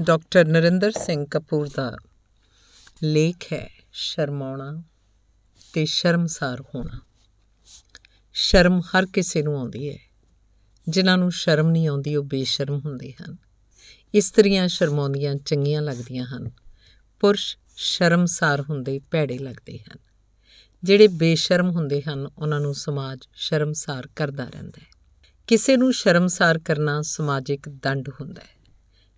Doctor Narinder Singh Kapoor ਦਾ ਲੇਖ ਹੈ ਸ਼ਰਮਾਉਣਾ ਤੇ ਸ਼ਰਮਸਾਰ ਹੋਣਾ। ਸ਼ਰਮ ਹਰ ਕਿਸੇ ਨੂੰ ਆਉਂਦੀ ਹੈ। ਜਿਨ੍ਹਾਂ ਨੂੰ ਸ਼ਰਮ ਨਹੀਂ ਆਉਂਦੀ, ਉਹ ਬੇਸ਼ਰਮ ਹੁੰਦੇ ਹਨ। ਇਸਤਰੀਆਂ ਸ਼ਰਮਾਉਂਦੀਆਂ, ਚੰਗੀਆਂ ਲੱਗਦੀਆਂ ਹਨ। ਪੁਰਸ਼ ਸ਼ਰਮਸਾਰ ਹੁੰਦੇ, ਭੈੜੇ ਲੱਗਦੇ ਹਨ। ਜਿਹੜੇ ਬੇਸ਼ਰਮ ਹੁੰਦੇ ਹਨ, ਉਹਨਾਂ ਨੂੰ ਸਮਾਜ ਸ਼ਰਮਸਾਰ ਕਰਦਾ ਰਹਿੰਦਾ ਹੈ। ਕਿਸੇ ਨੂੰ ਸ਼ਰਮਸਾਰ ਕਰਨਾ ਸਮਾਜਿਕ ਦੰਡ ਹੁੰਦਾ ਹੈ।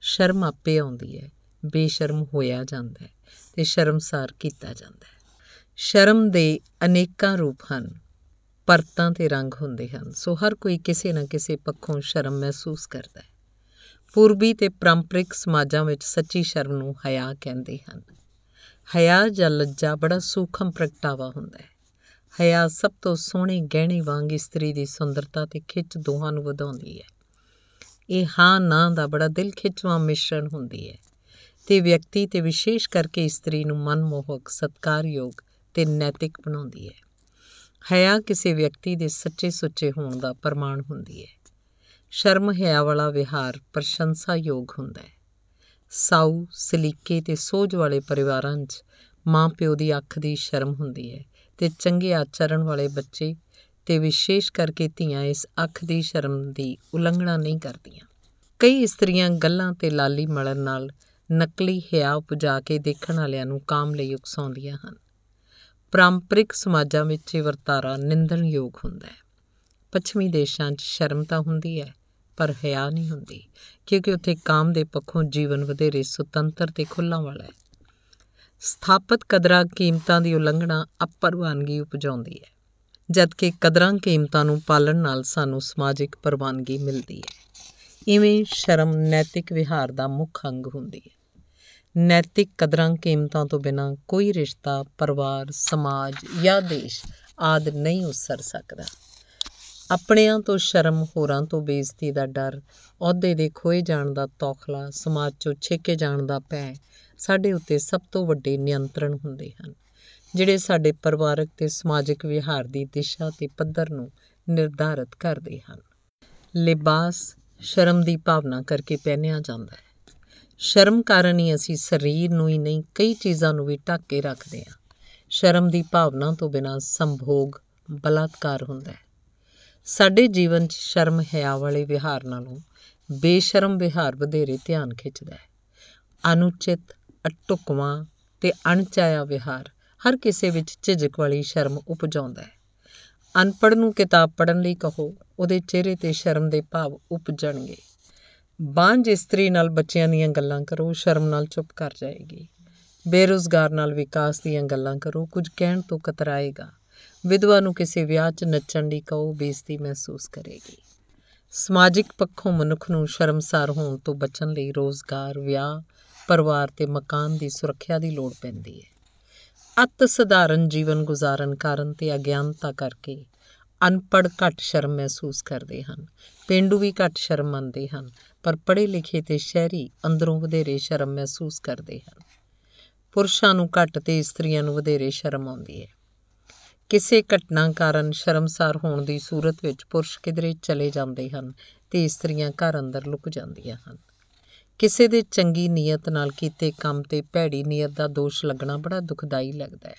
ਸ਼ਰਮ ਆਪੇ ਆਉਂਦੀ ਹੈ, ਬੇਸ਼ਰਮ ਹੋਇਆ ਜਾਂਦਾ ਹੈ ਤੇ ਸ਼ਰਮਸਾਰ ਕੀਤਾ ਜਾਂਦਾ ਹੈ। ਸ਼ਰਮ ਦੇ ਅਨੇਕਾਂ ਰੂਪ ਹਨ, ਪਰਤਾਂ ਤੇ ਰੰਗ ਹੁੰਦੇ ਹਨ, ਸੋ ਹਰ ਕੋਈ ਕਿਸੇ ਨਾ ਕਿਸੇ ਪੱਖੋਂ ਸ਼ਰਮ ਮਹਿਸੂਸ ਕਰਦਾ ਹੈ। ਪੂਰਬੀ ਤੇ ਪਰੰਪਰਿਕ ਸਮਾਜਾਂ ਵਿੱਚ ਸੱਚੀ ਸ਼ਰਮ ਨੂੰ ਹਿਆ ਕਹਿੰਦੇ ਹਨ। ਹਿਆ ਜਾਂ ਲੱਜਾ ਬੜਾ ਸੂਖਮ ਪ੍ਰਗਟਾਵਾ ਹੁੰਦਾ ਹੈ। ਹਿਆ ਸਭ ਤੋਂ ਸੋਹਣੇ, ਗਹਿਣੇ ਵਾਂਗ ਇਸਤਰੀ ਦੀ ਸੁੰਦਰਤਾ ਤੇ ਖਿੱਚ ਦੋਹਾਂ ਨੂੰ ਵਧਾਉਂਦੀ ਹੈ। ਇਹ ਹਾਂ ਨਾ ਦਾ ਬੜਾ ਦਿਲ ਖਿੱਚਵਾਂ ਮਿਸ਼ਰਣ ਹੁੰਦੀ ਹੈ। ਤੇ ਵਿਅਕਤੀ ਤੇ ਵਿਸ਼ੇਸ਼ ਕਰਕੇ ਇਸਤਰੀ ਨੂੰ ਮਨਮੋਹਕ, ਸਤਕਾਰਯੋਗ ਤੇ ਨੈਤਿਕ ਬਣਾਉਂਦੀ ਹੈ। ਹਿਆ ਕਿਸੇ ਵਿਅਕਤੀ ਦੇ ਸੱਚੇ ਸੁੱਚੇ ਹੋਣ ਦਾ ਪ੍ਰਮਾਣ ਹੁੰਦੀ ਹੈ। ਸ਼ਰਮ ਹਿਆ ਵਾਲਾ ਵਿਹਾਰ, ਪ੍ਰਸ਼ੰਸਾਯੋਗ ਹੁੰਦਾ ਹੈ। ਸਾਊ, ਸਲੀਕੇ ਤੇ ਸੋਝ ਵਾਲੇ ਪਰਿਵਾਰਾਂ 'ਚ ਮਾਂ ਪਿਓ ਦੀ ਅੱਖ ਦੀ ਸ਼ਰਮ ਹੁੰਦੀ ਹੈ ਤੇ ਚੰਗੇ ਆਚਰਣ ਵਾਲੇ ਬੱਚੇ ਤੇ ਵਿਸ਼ੇਸ਼ ਕਰਕੇ ਧੀਆਂ ਇਸ ਅੱਖ ਦੀ ਸ਼ਰਮ ਦੀ ਉਲੰਘਣਾ ਨਹੀਂ ਕਰਦੀਆਂ। ਕਈ ਇਸਤਰੀਆਂ ਗੱਲਾਂ ਤੇ ਲਾਲੀ ਮਲਣ ਨਾਲ ਨਕਲੀ ਹਿਆ ਉਪਜਾ ਕੇ ਦੇਖਣ ਵਾਲਿਆਂ ਨੂੰ ਕਾਮ ਲਈ ਉਕਸਾਉਂਦੀਆਂ ਹਨ। ਪਰੰਪਰਿਕ ਸਮਾਜਾਂ ਵਿੱਚ ਇਹ ਵਰਤਾਰਾ ਨਿੰਦਣਯੋਗ ਹੁੰਦਾ ਹੈ। ਪੱਛਮੀ ਦੇਸ਼ਾਂ 'ਚ ਸ਼ਰਮ ਤਾਂ ਹੁੰਦੀ ਹੈ, ਪਰ ਹਿਆ ਨਹੀਂ ਹੁੰਦੀ, ਕਿਉਂਕਿ ਉੱਥੇ ਕਾਮ ਦੇ ਪੱਖੋਂ ਜੀਵਨ ਵਧੇਰੇ ਸੁਤੰਤਰ ਤੇ ਖੁੱਲ੍ਹਾ ਵਾਲਾ ਹੈ। ਸਥਾਪਿਤ ਕਦਰਾਂ ਕੀਮਤਾਂ ਦੀ ਉਲੰਘਣਾ ਅਪਰਵਾਨਗੀ ਉਪਜਾਉਂਦੀ ਹੈ। ਜਦਕਿ ਕਦਰਾਂ ਕੀਮਤਾਂ ਨੂੰ ਪਾਲਣ ਨਾਲ ਸਾਨੂੰ ਸਮਾਜਿਕ ਪ੍ਰਵਾਨਗੀ ਮਿਲਦੀ ਹੈ। ਇਵੇਂ ਸ਼ਰਮ ਨੈਤਿਕ ਵਿਹਾਰ ਦਾ ਮੁੱਖ ਅੰਗ ਹੁੰਦੀ ਹੈ। ਨੈਤਿਕ ਕਦਰਾਂ ਕੀਮਤਾਂ ਤੋਂ ਬਿਨਾਂ ਕੋਈ ਰਿਸ਼ਤਾ, ਪਰਿਵਾਰ, ਸਮਾਜ ਜਾਂ ਦੇਸ਼ ਆਦ ਨਹੀਂ ਉਸਰ ਸਕਦਾ। ਆਪਣਿਆਂ ਤੋਂ ਸ਼ਰਮ, ਹੋਰਾਂ ਤੋਂ ਬੇਇੱਜ਼ਤੀ ਦਾ ਡਰ, ਅਹੁਦੇ ਦੇ ਖੋਏ ਜਾਣ ਦਾ ਤੌਖਲਾ, ਸਮਾਜ 'ਚੋਂ ਛੇਕੇ ਜਾਣ ਦਾ ਭੈ ਸਾਡੇ ਉੱਤੇ ਸਭ ਤੋਂ ਵੱਡੇ ਨਿਯੰਤਰਣ ਹੁੰਦੇ ਹਨ। ਜਿਹੜੇ ਸਾਡੇ ਪਰਿਵਾਰਕ ਤੇ ਸਮਾਜਿਕ ਵਿਹਾਰ ਦੀ ਦਿਸ਼ਾ ਤੇ ਪੱਧਰ ਨੂੰ ਨਿਰਧਾਰਤ ਕਰਦੇ ਹਨ। ਲਿਬਾਸ ਸ਼ਰਮ ਦੀ ਭਾਵਨਾ ਕਰਕੇ ਪਹਿਨਿਆ ਜਾਂਦਾ ਹੈ। ਸ਼ਰਮ ਕਾਰਨ ਹੀ ਅਸੀਂ ਸਰੀਰ ਨੂੰ ਹੀ ਨਹੀਂ, ਕਈ ਚੀਜ਼ਾਂ ਨੂੰ ਵੀ ਢੱਕ ਕੇ ਰੱਖਦੇ ਹਾਂ। ਸ਼ਰਮ ਦੀ ਭਾਵਨਾ ਤੋਂ ਬਿਨਾਂ ਸੰਭੋਗ ਬਲਾਤਕਾਰ ਹੁੰਦਾ ਹੈ। ਸਾਡੇ ਜੀਵਨ 'ਚ ਸ਼ਰਮ ਹਿਆ ਵਾਲੇ ਵਿਹਾਰ ਨਾਲੋਂ ਬੇਸ਼ਰਮ ਵਿਹਾਰ ਵਧੇਰੇ ਧਿਆਨ ਖਿੱਚਦਾ ਹੈ। ਅਨੁਚਿਤ, ਅਟੁਕਵਾਂ ਤੇ ਅਣਚਾਇਆ ਵਿਹਾਰ ਹਰ ਕਿਸੇ ਵਿੱਚ ਝਿਜਕ ਵਾਲੀ ਸ਼ਰਮ ਉਪਜਾਉਂਦਾ ਹੈ। ਅਨਪੜ੍ਹ ਨੂੰ ਕਿਤਾਬ ਪੜ੍ਹਨ ਲਈ ਕਹੋ, ਉਹਦੇ ਚਿਹਰੇ ਤੇ ਸ਼ਰਮ ਦੇ ਭਾਵ ਉਪਜਣਗੇ। ਬਾਂਝ ਇਸਤਰੀ ਨਾਲ ਬੱਚਿਆਂ ਦੀਆਂ ਗੱਲਾਂ ਕਰੋ, ਸ਼ਰਮ ਨਾਲ ਚੁੱਪ ਕਰ ਜਾਏਗੀ। ਬੇਰੁਜ਼ਗਾਰ ਨਾਲ ਵਿਕਾਸ ਦੀਆਂ ਗੱਲਾਂ ਕਰੋ, ਕੁਝ ਕਹਿਣ ਤੋਂ ਕਤਰਾਏਗਾ। ਵਿਧਵਾ ਨੂੰ ਕਿਸੇ ਵਿਆਹ 'ਚ ਨੱਚਣ ਲਈ ਕਹੋ, ਬੇਇੱਜ਼ਤੀ ਮਹਿਸੂਸ ਕਰੇਗੀ। ਸਮਾਜਿਕ ਪੱਖੋਂ ਮਨੁੱਖ ਨੂੰ ਸ਼ਰਮਸਾਰ ਹੋਣ ਤੋਂ ਬਚਣ ਲਈ ਰੋਜ਼ਗਾਰ, ਵਿਆਹ, ਪਰਿਵਾਰ ਤੇ ਮਕਾਨ ਦੀ ਸੁਰੱਖਿਆ ਦੀ ਲੋੜ ਪੈਂਦੀ ਹੈ। ਅਤ ਸਧਾਰਨ ਜੀਵਨ ਗੁਜ਼ਾਰਨ ਕਾਰਨ ਤੇ ਅਗਿਆਨਤਾ ਕਰਕੇ ਅਨਪੜ੍ਹ ਘੱਟ ਸ਼ਰਮ ਮਹਿਸੂਸ ਕਰਦੇ ਹਨ। ਪਿੰਡੂ ਵੀ ਘੱਟ ਸ਼ਰਮ ਮੰਨਦੇ ਹਨ, ਪਰ ਪੜ੍ਹੇ ਲਿਖੇ ਤੇ ਸ਼ਹਿਰੀ ਅੰਦਰੋਂ ਵਧੇਰੇ ਸ਼ਰਮ ਮਹਿਸੂਸ ਕਰਦੇ ਹਨ। ਪੁਰਸ਼ਾਂ ਨੂੰ ਘੱਟ ਤੇ ਇਸਤਰੀਆਂ ਨੂੰ ਵਧੇਰੇ ਸ਼ਰਮ ਆਉਂਦੀ ਹੈ। ਕਿਸੇ ਘਟਨਾ ਕਾਰਨ ਸ਼ਰਮਸਾਰ ਹੋਣ ਦੀ ਸੂਰਤ ਵਿੱਚ ਪੁਰਸ਼ ਕਿਧਰੇ ਚਲੇ ਜਾਂਦੇ ਹਨ ਤੇ ਇਸਤਰੀਆਂ ਘਰ ਅੰਦਰ ਲੁਕ ਜਾਂਦੀਆਂ ਹਨ। ਕਿਸੇ ਦੇ ਚੰਗੀ ਨੀਅਤ ਨਾਲ ਕੀਤੇ ਕੰਮ ਤੇ ਭੈੜੀ ਨੀਅਤ ਦਾ ਦੋਸ਼ ਲੱਗਣਾ ਬੜਾ ਦੁਖਦਾਈ ਲੱਗਦਾ ਹੈ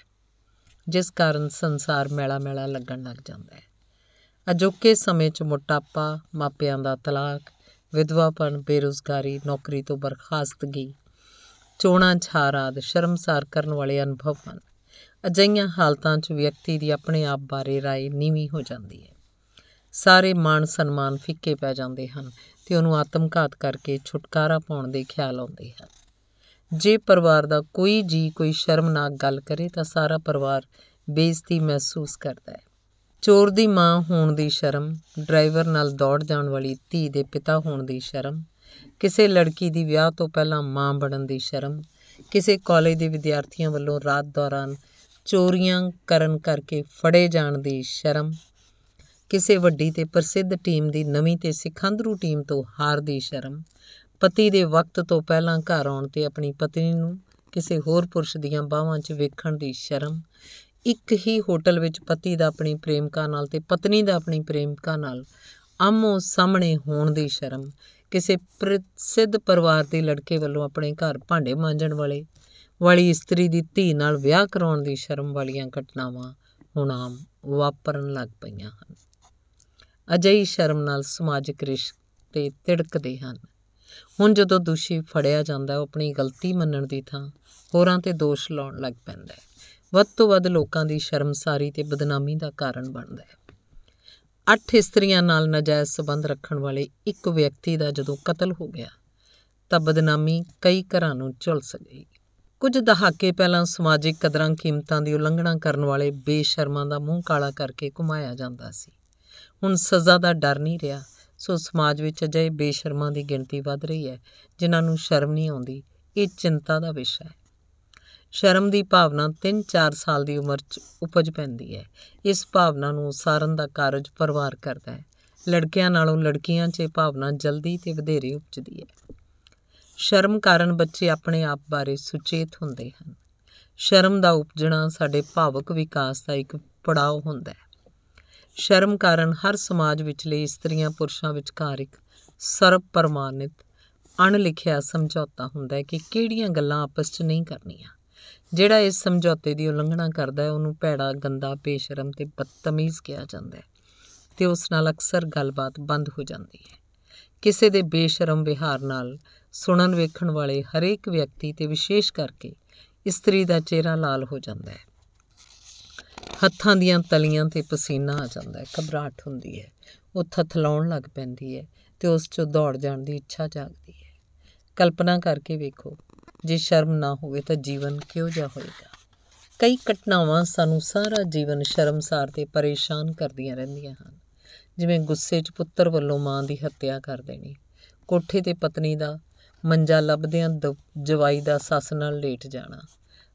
ਜਿਸ ਕਾਰਨ ਸੰਸਾਰ ਮੈਲਾ ਮੈਲਾ ਲੱਗਣ ਲੱਗ ਜਾਂਦਾ ਹੈ ਅਜੋਕੇ ਸਮੇਂ 'ਚ ਮੋਟਾਪਾ ਮਾਪਿਆਂ ਦਾ ਤਲਾਕ ਵਿਧਵਾਪਨ ਬੇਰੁਜ਼ਗਾਰੀ ਨੌਕਰੀ ਤੋਂ ਬਰਖਾਸਤਗੀ ਚੋਣਾਂ ਛਾਰ ਆਦ ਸ਼ਰਮਸਾਰ ਕਰਨ ਵਾਲੇ ਅਨੁਭਵ ਹਨ ਅਜਿਹੀਆਂ ਹਾਲਤਾਂ 'ਚ ਵਿਅਕਤੀ ਦੀ ਆਪਣੇ ਆਪ ਬਾਰੇ رائے ਨੀਵੀਂ ਹੋ ਜਾਂਦੀ ਹੈ ਸਾਰੇ ਮਾਣ ਸਨਮਾਨ ਫਿੱਕੇ ਪੈ ਜਾਂਦੇ ਹਨ ਤੇ ਉਹਨੂੰ ਆਤਮਘਾਤ ਕਰਕੇ ਛੁਟਕਾਰਾ ਪਾਉਣ ਦੇ ਖਿਆਲ ਆਉਂਦੇ ਹਨ। ਜੇ ਪਰਿਵਾਰ ਦਾ ਕੋਈ ਜੀ ਕੋਈ ਸ਼ਰਮਨਾਕ ਗੱਲ ਕਰੇ ਤਾਂ ਸਾਰਾ ਪਰਿਵਾਰ ਬੇਇੱਜ਼ਤੀ ਮਹਿਸੂਸ ਕਰਦਾ ਹੈ। ਚੋਰ ਦੀ ਮਾਂ ਹੋਣ ਦੀ ਸ਼ਰਮ, ਡਰਾਈਵਰ ਨਾਲ ਦੌੜ ਜਾਣ ਵਾਲੀ ਧੀ ਦੇ ਪਿਤਾ ਹੋਣ ਦੀ ਸ਼ਰਮ, ਕਿਸੇ ਲੜਕੀ ਦੀ ਵਿਆਹ ਤੋਂ ਪਹਿਲਾਂ ਮਾਂ ਬਣਨ ਦੀ ਸ਼ਰਮ, ਕਿਸੇ ਕਾਲਜ ਦੇ ਵਿਦਿਆਰਥੀਆਂ ਵੱਲੋਂ ਰਾਤ ਦੌਰਾਨ ਚੋਰੀਆਂ ਕਰਨ ਕਰਕੇ ਫੜੇ ਜਾਣ ਦੀ ਸ਼ਰਮ ਕਿਸੇ ਵੱਡੀ ਤੇ ਪ੍ਰਸਿੱਧ ਟੀਮ ਦੀ ਨਵੀਂ ਤੇ ਸਿਖੰਦਰੂ ਟੀਮ ਤੋਂ ਹਾਰ ਦੀ ਸ਼ਰਮ। ਪਤੀ ਦੇ ਵਕਤ ਤੋਂ ਪਹਿਲਾਂ ਘਰ ਆਉਣ ਤੇ ਆਪਣੀ ਪਤਨੀ ਨੂੰ ਕਿਸੇ ਹੋਰ ਪੁਰਸ਼ ਦੀਆਂ ਬਾਹਾਂ 'ਚ ਵੇਖਣ ਦੀ ਸ਼ਰਮ। ਇੱਕ ਹੀ ਹੋਟਲ ਵਿੱਚ ਪਤੀ ਦਾ ਆਪਣੀ ਪ੍ਰੇਮਿਕਾ ਨਾਲ ਤੇ ਪਤਨੀ ਦਾ ਆਪਣੀ ਪ੍ਰੇਮਿਕਾ ਨਾਲ ਆਮੋ ਸਾਹਮਣੇ ਹੋਣ ਦੀ ਸ਼ਰਮ। ਕਿਸੇ ਪ੍ਰਸਿੱਧ ਪਰਿਵਾਰ ਦੇ ਲੜਕੇ ਵੱਲੋਂ ਆਪਣੇ ਘਰ ਭਾਂਡੇ ਮਾਂਜਣ ਵਾਲੇ, ਵਾਲੀ ਇਸਤਰੀ ਦੀ ਧੀ ਨਾਲ ਵਿਆਹ ਕਰਾਉਣ ਦੀ ਸ਼ਰਮ ਵਾਲੀਆਂ ਘਟਨਾਵਾਂ ਹੁਣ ਆਮ ਵਾਪਰਨ ਲੱਗ ਪਈਆਂ ਹਨ। ਅਜਿਹੀ ਸ਼ਰਮ ਨਾਲ ਸਮਾਜਿਕ ਰਿਸ਼ਤੇ ਤਿੜਕਦੇ ਹਨ। ਹੁਣ ਜਦੋਂ ਦੋਸ਼ੀ ਫੜਿਆ ਜਾਂਦਾ ਹੈ ਉਹ ਆਪਣੀ ਗਲਤੀ ਮੰਨਣ ਦੀ ਥਾਂ ਹੋਰਾਂ ਤੇ ਦੋਸ਼ ਲਾਉਣ ਲੱਗ ਪੈਂਦਾ ਹੈ। ਵੱਧ ਤੋਂ ਵੱਧ ਲੋਕਾਂ ਦੀ ਸ਼ਰਮਸਾਰੀ ਤੇ ਬਦਨਾਮੀ ਦਾ ਕਾਰਨ ਬਣਦਾ ਹੈ। ਅੱਠ ਇਸਤਰੀਆਂ ਨਾਲ ਨਾਜਾਇਜ਼ ਸਬੰਧ ਰੱਖਣ ਵਾਲੇ ਇੱਕ ਵਿਅਕਤੀ ਦਾ ਜਦੋਂ ਕਤਲ ਹੋ ਗਿਆ, ਤਾਂ ਬਦਨਾਮੀ ਕਈ ਘਰਾਂ ਨੂੰ ਝੁਲਸ ਗਈ ਕੁਝ ਦਹਾਕੇ ਪਹਿਲਾਂ ਸਮਾਜਿਕ ਕਦਰਾਂ ਕੀਮਤਾਂ ਦੀ ਉਲੰਘਣਾ ਕਰਨ ਵਾਲੇ ਬੇਸ਼ਰਮਾਂ ਦਾ ਮੂੰਹ ਕਾਲਾ ਕਰਕੇ ਘੁਮਾਇਆ ਜਾਂਦਾ ਸੀ। ਹੁਣ ਸਜ਼ਾ ਦਾ ਡਰ ਨਹੀਂ ਰਿਹਾ। ਸੋ ਸਮਾਜ ਵਿੱਚ ਅਜਿਹੇ ਬੇਸ਼ਰਮਾਂ ਦੀ ਗਿਣਤੀ ਵੱਧ ਰਹੀ ਹੈ, ਜਿਨ੍ਹਾਂ ਨੂੰ ਸ਼ਰਮ ਨਹੀਂ ਆਉਂਦੀ। ਇਹ ਚਿੰਤਾ ਦਾ ਵਿਸ਼ਾ ਹੈ। ਸ਼ਰਮ ਦੀ ਭਾਵਨਾ 3-4 ਸਾਲ ਦੀ ਉਮਰ 'ਚ ਉਪਜ ਪੈਂਦੀ ਹੈ। ਇਸ ਭਾਵਨਾ ਨੂੰ ਉਸਾਰਨ ਦਾ ਕਾਰਜ ਪਰਿਵਾਰ ਕਰਦਾ ਹੈ। ਲੜਕਿਆਂ ਨਾਲੋਂ ਲੜਕੀਆਂ 'ਚ ਇਹ ਭਾਵਨਾ ਜਲਦੀ ਤੇ ਵਧੇਰੇ ਉਪਜਦੀ ਹੈ। ਸ਼ਰਮ ਕਾਰਨ ਬੱਚੇ ਆਪਣੇ ਆਪ ਬਾਰੇ ਸੁਚੇਤ ਹੁੰਦੇ ਹਨ। ਸ਼ਰਮ ਦਾ ਉਪਜਣਾ ਸਾਡੇ ਭਾਵਕ ਵਿਕਾਸ ਦਾ ਇੱਕ ਪੜਾਅ ਹੁੰਦਾ ਹੈ। ਸ਼ਰਮ ਕਾਰਨ ਹਰ ਸਮਾਜ ਵਿਚਲੇ ਇਸਤਰੀਆਂ ਪੁਰਸ਼ਾਂ ਵਿਚਕਾਰ ਇੱਕ ਸਰਬ ਪ੍ਰਮਾਣਿਤ ਅਣਲਿਖਿਆ ਸਮਝੌਤਾ ਹੁੰਦਾ ਹੈ ਕਿ ਕਿਹੜੀਆਂ ਗੱਲਾਂ ਆਪਸ 'ਚ ਨਹੀਂ ਕਰਨੀਆਂ। ਜਿਹੜਾ ਇਸ ਸਮਝੌਤੇ ਦੀ ਉਲੰਘਣਾ ਕਰਦਾ ਹੈ, ਉਹਨੂੰ ਭੈੜਾ, ਗੰਦਾ, ਬੇਸ਼ਰਮ ਤੇ ਬਦਤਮੀਜ਼ ਕਿਹਾ ਜਾਂਦਾ ਹੈ ਤੇ ਉਸ ਨਾਲ ਅਕਸਰ ਗੱਲਬਾਤ ਬੰਦ ਹੋ ਜਾਂਦੀ ਹੈ। ਕਿਸੇ ਦੇ ਬੇਸ਼ਰਮ ਵਿਹਾਰ ਨਾਲ ਸੁਣਨ ਵੇਖਣ ਵਾਲੇ ਹਰੇਕ ਵਿਅਕਤੀ ਤੇ ਵਿਸ਼ੇਸ਼ ਕਰਕੇ ਇਸਤਰੀ ਦਾ ਚਿਹਰਾ ਲਾਲ ਹੋ ਜਾਂਦਾ ਹੈ। ਹੱਥਾਂ ਦੀਆਂ ਤਲੀਆਂ ਤੇ ਪਸੀਨਾ ਆ ਜਾਂਦਾ ਹੈ, ਘਬਰਾਹਟ ਹੁੰਦੀ ਹੈ। ਉਹ ਥਥਲਾਉਣ ਲੱਗ ਪੈਂਦੀ ਹੈ ਤੇ ਉਸ 'ਚੋਂ ਦੌੜ ਜਾਣ ਦੀ ਇੱਛਾ ਜਾਗਦੀ ਹੈ। ਕਲਪਨਾ ਕਰਕੇ ਵੇਖੋ, ਜੇ ਸ਼ਰਮ ਨਾ ਹੋਵੇ ਤਾਂ ਜੀਵਨ ਕਿਹੋ ਜਿਹਾ ਹੋਏਗਾ? ਕਈ ਘਟਨਾਵਾਂ ਸਾਨੂੰ ਸਾਰਾ ਜੀਵਨ ਸ਼ਰਮਸਾਰ ਤੇ ਪਰੇਸ਼ਾਨ ਕਰਦੀਆਂ ਰਹਿੰਦੀਆਂ ਹਨ। ਜਿਵੇਂ ਗੁੱਸੇ 'ਚ ਪੁੱਤਰ ਵੱਲੋਂ ਮਾਂ ਦੀ ਹੱਤਿਆ ਕਰ ਦੇਣੀ, ਕੋਠੇ ਤੇ ਪਤਨੀ ਦਾ ਮੰਜਾ ਲੱਭਦਿਆਂ ਦ- ਜਵਾਈ ਦਾ ਸੱਸ ਨਾਲ ਲੇਟ ਜਾਣਾ,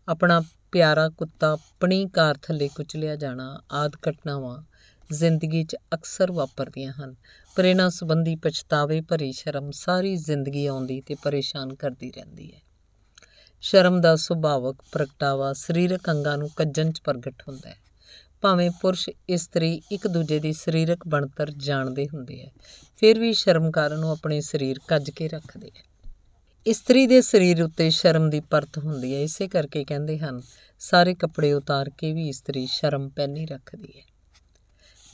ਆਪਣਾ ਪਿਆਰਾ ਕੁੱਤਾ ਆਪਣੀ ਕਾਰ ਥੱਲੇ ਕੁਚਲਿਆ ਜਾਣਾ ਆਦ ਘਟਨਾਵਾਂ ਜ਼ਿੰਦਗੀ 'ਚ ਅਕਸਰ ਵਾਪਰਦੀਆਂ ਹਨ। ਪਰ ਇਹਨਾਂ ਸੰਬੰਧੀ ਪਛਤਾਵੇ ਭਰੀ ਸ਼ਰਮ ਸਾਰੀ ਜ਼ਿੰਦਗੀ ਆਉਂਦੀ ਤੇ ਪਰੇਸ਼ਾਨ ਕਰਦੀ ਰਹਿੰਦੀ ਹੈ। ਸ਼ਰਮ ਦਾ ਸੁਭਾਵਕ ਪ੍ਰਗਟਾਵਾ ਸਰੀਰਕ ਅੰਗਾਂ ਨੂੰ ਕੱਜਣ 'ਚ ਪ੍ਰਗਟ ਹੁੰਦਾ ਹੈ। ਭਾਵੇਂ ਪੁਰਸ਼ ਇਸਤਰੀ ਇੱਕ ਦੂਜੇ ਦੀ ਸਰੀਰਕ ਬਣਤਰ ਜਾਣਦੇ ਹੁੰਦੇ ਹੈ, ਫਿਰ ਵੀ ਸ਼ਰਮ ਕਾਰਨ ਉਹ ਆਪਣੇ ਸਰੀਰ ਕੱਜ ਕੇ ਰੱਖਦੇ ਹੈ। ਇਸਤਰੀ ਦੇ ਸਰੀਰ ਉੱਤੇ ਸ਼ਰਮ ਦੀ ਪਰਤ ਹੁੰਦੀ ਹੈ। ਇਸੇ ਕਰਕੇ ਕਹਿੰਦੇ ਹਨ, ਸਾਰੇ ਕੱਪੜੇ ਉਤਾਰ ਕੇ ਵੀ ਇਸਤਰੀ ਸ਼ਰਮ ਪੈਣੀ ਰੱਖਦੀ ਹੈ।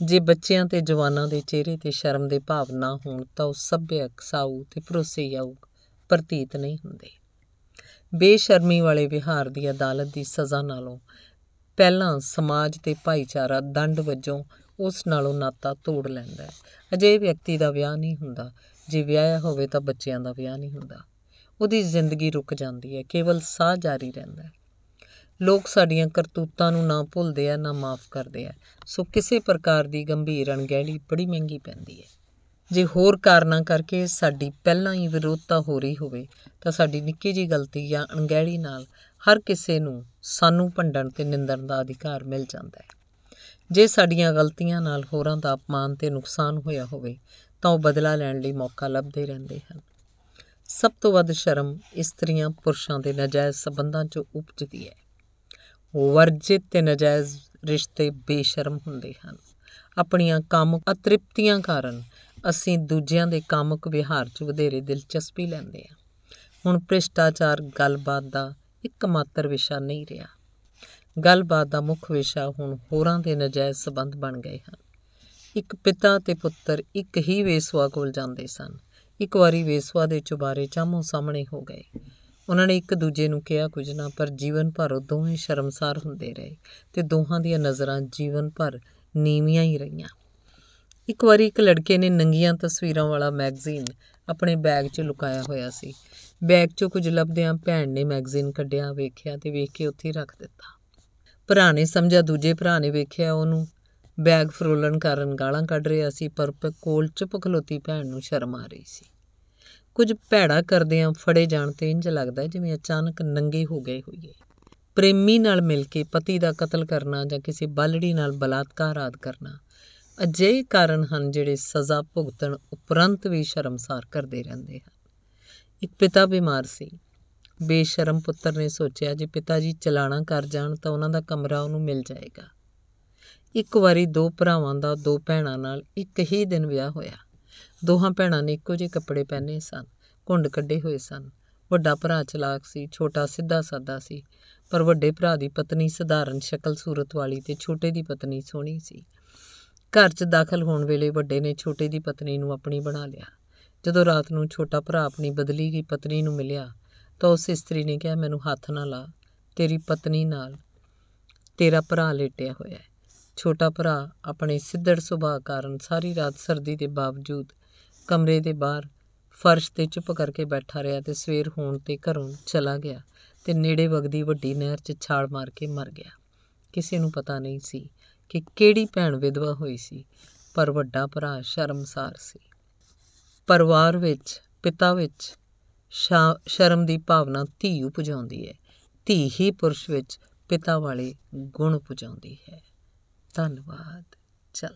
ਜੇ ਬੱਚਿਆਂ ਤੇ ਜਵਾਨਾਂ ਦੇ ਚਿਹਰੇ ਤੇ ਸ਼ਰਮ ਦੇ ਭਾਵ ਨਾ ਹੋਣ, ਤਾਂ ਉਹ ਸੱਭਿਅਕ, ਸਾਊ ਤੇ ਭਰੋਸੇਯੋਗ ਪ੍ਰਤੀਤ ਨਹੀਂ ਹੁੰਦੇ। ਬੇਸ਼ਰਮੀ ਵਾਲੇ ਵਿਹਾਰ ਦੀ ਅਦਾਲਤ ਦੀ ਸਜ਼ਾ ਨਾਲੋਂ ਪਹਿਲਾਂ ਸਮਾਜ ਤੇ ਭਾਈਚਾਰਾ ਦੰਡ ਵਜੋਂ ਉਸ ਨਾਲੋਂ ਨਾਤਾ ਤੋੜ ਲੈਂਦਾ ਹੈ। ਅਜੇ ਵਿਅਕਤੀ ਦਾ ਵਿਆਹ ਨਹੀਂ ਹੁੰਦਾ। ਜੇ ਵਿਆਹਿਆ ਹੋਵੇ ਤਾਂ ਬੱਚਿਆਂ ਦਾ ਵਿਆਹ ਨਹੀਂ ਹੁੰਦਾ। ਉਹਦੀ ਜ਼ਿੰਦਗੀ ਰੁਕ ਜਾਂਦੀ ਹੈ, ਕੇਵਲ ਸਾਹ ਜਾਰੀ ਰਹਿੰਦਾ ਹੈ। ਲੋਕ ਸਾਡੀਆਂ ਕਰਤੂਤਾਂ ਨੂੰ ਨਾ ਭੁੱਲਦੇ ਆ, ਨਾ ਮਾਫ ਕਰਦੇ ਆ। ਸੋ ਕਿਸੇ ਪ੍ਰਕਾਰ ਦੀ ਗੰਭੀਰ ਅਣਗਹਿਲੀ ਬੜੀ ਮਹਿੰਗੀ ਪੈਂਦੀ ਹੈ। ਜੇ ਹੋਰ ਕਾਰਨਾਂ ਕਰਕੇ ਸਾਡੀ ਪਹਿਲਾਂ ਹੀ ਵਿਰੋਧਤਾ ਹੋ ਰਹੀ ਹੋਵੇ, ਤਾਂ ਸਾਡੀ ਨਿੱਕੀ ਜੀ ਗਲਤੀ ਜਾਂ ਅਣਗਹਿਲੀ ਨਾਲ ਹਰ ਕਿਸੇ ਨੂੰ ਸਾਨੂੰ ਭੰਡਣ ਤੇ ਨਿੰਦਣ ਦਾ ਅਧਿਕਾਰ ਮਿਲ ਜਾਂਦਾ ਹੈ। ਜੇ ਸਾਡੀਆਂ ਗਲਤੀਆਂ ਨਾਲ ਹੋਰਾਂ ਦਾ ਅਪਮਾਨ ਤੇ ਨੁਕਸਾਨ ਹੋਇਆ ਹੋਵੇ, ਤਾਂ ਉਹ ਬਦਲਾ ਲੈਣ ਲਈ ਮੌਕਾ ਲੱਭਦੇ ਰਹਿੰਦੇ ਹਨ। ਸਭ ਤੋਂ ਵੱਧ ਸ਼ਰਮ ਇਸਤਰੀਆਂ ਪੁਰਸ਼ਾਂ ਦੇ ਨਾਜਾਇਜ਼ ਸਬੰਧਾਂ 'ਚੋਂ ਉਪਜਦੀ ਹੈ। ਵਰਜਿਤ ਤੇ ਨਾਜਾਇਜ਼ ਰਿਸ਼ਤੇ ਬੇਸ਼ਰਮ ਹੁੰਦੇ ਹਨ। ਆਪਣੀਆਂ ਕੰਮ ਅਤ੍ਰਿਪਤੀਆਂ ਕਾਰਨ ਅਸੀਂ ਦੂਜਿਆਂ ਦੇ ਕਾਮਕ ਵਿਹਾਰ 'ਚ ਵਧੇਰੇ ਦਿਲਚਸਪੀ ਲੈਂਦੇ ਹਾਂ। ਹੁਣ ਭ੍ਰਿਸ਼ਟਾਚਾਰ ਗੱਲਬਾਤ ਦਾ ਇੱਕਮਾਤਰ ਵਿਸ਼ਾ ਨਹੀਂ ਰਿਹਾ। ਗੱਲਬਾਤ ਦਾ ਮੁੱਖ ਵਿਸ਼ਾ ਹੁਣ ਹੋਰਾਂ ਦੇ ਨਾਜਾਇਜ਼ ਸਬੰਧ ਬਣ ਗਏ ਹਨ। ਇੱਕ ਪਿਤਾ ਤੇ ਪੁੱਤਰ ਇੱਕ ਹੀ ਵੇਸਵਾ ਕੋਲ ਜਾਂਦੇ ਸਨ। ਇੱਕ ਵਾਰੀ ਵੇਸਵਾ ਦੇ ਚੁਬਾਰੇ ਚਾਮੋ ਸਾਹਮਣੇ ਹੋ ਗਏ। ਉਹਨਾਂ ਨੇ ਇੱਕ ਦੂਜੇ ਨੂੰ ਕਿਹਾ, ਕੁਝ ਨਾ, ਪਰ ਜੀਵਨ ਭਰ ਉਹ ਦੋਵੇਂ ਸ਼ਰਮਸਾਰ ਹੁੰਦੇ ਰਹੇ ਤੇ ਦੋਹਾਂ ਦੀਆਂ ਨਜ਼ਰਾਂ ਜੀਵਨ ਭਰ ਨੀਵੀਆਂ ਹੀ ਰਹੀਆਂ। ਇੱਕ ਵਾਰੀ ਇੱਕ ਲੜਕੇ ਨੇ ਨੰਗੀਆਂ ਤਸਵੀਰਾਂ ਵਾਲਾ ਮੈਗਜ਼ੀਨ ਆਪਣੇ ਬੈਗ 'ਚ ਲੁਕਾਇਆ ਹੋਇਆ ਸੀ। ਬੈਗ 'ਚੋਂ ਕੁਝ ਲੱਭਦਿਆਂ ਭੈਣ ਨੇ ਮੈਗਜ਼ੀਨ ਕੱਢਿਆ, ਵੇਖਿਆ ਤੇ ਵੇਖ ਕੇ ਉੱਥੇ ਹੀ ਰੱਖ ਦਿੱਤਾ। ਭਰਾ ਨੇ ਸਮਝਿਆ, ਦੂਜੇ ਭਰਾ ਨੇ ਵੇਖਿਆ ਉਹਨੂੰ ਬੈਗ ਫਰੋਲਣ ਕਾਰਨ ਗਾਲਾਂ ਕੱਢ ਰਿਹਾ ਸੀ, ਪਰ ਪ- ਕੋਲ ਚੁੱਪ ਖਲੋਤੀ ਭੈਣ ਨੂੰ ਸ਼ਰਮ ਆ ਰਹੀ ਸੀ। ਕੁਝ ਭੈੜਾ ਕਰਦਿਆਂ ਫੜੇ ਜਾਣ ਤੇ ਇੰਜ ਲੱਗਦਾ ਜਿਵੇਂ ਅਚਾਨਕ ਨੰਗੇ ਹੋ ਗਏ ਹੋਈਏ। ਪ੍ਰੇਮੀ ਨਾਲ ਮਿਲ ਕੇ ਪਤੀ ਦਾ ਕਤਲ ਕਰਨਾ ਜਾਂ ਕਿਸੇ ਬਾਲੜੀ ਨਾਲ ਬਲਾਤਕਾਰ ਆਦ ਕਰਨਾ, ਅਜਿਹੇ ਕਾਰਨ ਹਨ ਜਿਹੜੇ ਸਜ਼ਾ ਭੁਗਤਣ ਉਪਰੰਤ ਵੀ ਸ਼ਰਮਸਾਰ ਕਰਦੇ ਰਹਿੰਦੇ ਹਨ। ਇੱਕ ਪਿਤਾ ਬਿਮਾਰ ਸੀ। ਬੇਸ਼ਰਮ ਪੁੱਤਰ ਨੇ ਸੋਚਿਆ, ਜੇ ਪਿਤਾ ਜੀ ਚਲਾਣਾ ਕਰ ਜਾਣ ਤਾਂ ਉਹਨਾਂ ਦਾ ਕਮਰਾ ਉਹਨੂੰ ਮਿਲ ਜਾਏਗਾ। ਇੱਕ ਵਾਰੀ ਦੋ ਭਰਾਵਾਂ ਦਾ, ਦੋ ਭੈਣਾਂ ਨਾਲ ਇੱਕ ਹੀ ਦਿਨ ਵਿਆਹ ਹੋਇਆ। ਦੋਹਾਂ ਭੈਣਾਂ ਨੇ ਇੱਕੋ ਜਿਹੇ ਕੱਪੜੇ ਪਹਿਨੇ ਸਨ, ਘੁੰਡ ਕੱਢੇ ਹੋਏ ਸਨ। ਵੱਡਾ ਭਰਾ ਚਲਾਕ ਸੀ, ਛੋਟਾ ਸਿੱਧਾ ਸਾਦਾ ਸੀ, ਪਰ ਵੱਡੇ ਭਰਾ ਦੀ ਪਤਨੀ ਸਧਾਰਨ ਸ਼ਕਲ ਸੂਰਤ ਵਾਲੀ ਤੇ ਛੋਟੇ ਦੀ ਪਤਨੀ ਸੋਹਣੀ ਸੀ। ਘਰ 'ਚ ਦਾਖਲ ਹੋਣ ਵੇਲੇ ਵੱਡੇ ਨੇ ਛੋਟੇ ਦੀ ਪਤਨੀ ਨੂੰ ਆਪਣੀ ਬਣਾ ਲਿਆ। ਜਦੋਂ ਰਾਤ ਨੂੰ ਛੋਟਾ ਭਰਾ ਆਪਣੀ ਬਦਲੀ ਗਈ ਪਤਨੀ ਨੂੰ ਮਿਲਿਆ, ਤਾਂ ਉਸ ਇਸਤਰੀ ਨੇ ਕਿਹਾ, ਮੈਨੂੰ ਹੱਥ ਨਾ ਲਾ, ਤੇਰੀ ਪਤਨੀ ਨਾਲ ਤੇਰਾ ਭਰਾ ਲੇਟਿਆ ਹੋਇਆ ਹੈ। ਛੋਟਾ ਭਰਾ ਆਪਣੇ ਸਿੱਧੜ ਸੁਭਾਅ ਕਾਰਨ ਸਾਰੀ ਰਾਤ ਸਰਦੀ ਦੇ ਬਾਵਜੂਦ ਕਮਰੇ ਦੇ ਬਾਹਰ ਫਰਸ਼ ਤੇ ਚੁੱਪ ਕਰਕੇ ਬੈਠਾ ਰਿਹਾ ਤੇ ਸਵੇਰ ਹੋਣ ਤੇ ਘਰੋਂ ਚਲਾ ਗਿਆ ਤੇ ਨੇੜੇ ਵਗਦੀ ਵੱਡੀ ਨਹਿਰ 'ਚ ਛਾਲ ਮਾਰ ਕੇ ਮਰ ਗਿਆ। ਕਿਸੇ ਨੂੰ ਪਤਾ ਨਹੀਂ ਸੀ ਕਿ ਕਿਹੜੀ ਭੈਣ ਵਿਧਵਾ ਹੋਈ ਸੀ, ਪਰ ਵੱਡਾ ਭਰਾ ਸ਼ਰਮਸਾਰ ਸੀ। ਪਰਿਵਾਰ ਵਿੱਚ, ਪਿਤਾ ਵਿੱਚ ਸ਼ਰਮ ਦੀ ਭਾਵਨਾ ਧੀ ਉਪਜਾਉਂਦੀ ਹੈ। ਧੀ ਹੀ ਪੁਰਸ਼ ਵਿੱਚ ਪਿਤਾ ਵਾਲੇ ਗੁਣ ਉਪਜਾਉਂਦੀ ਹੈ। ਧੰਨਵਾਦ। ਚਲ।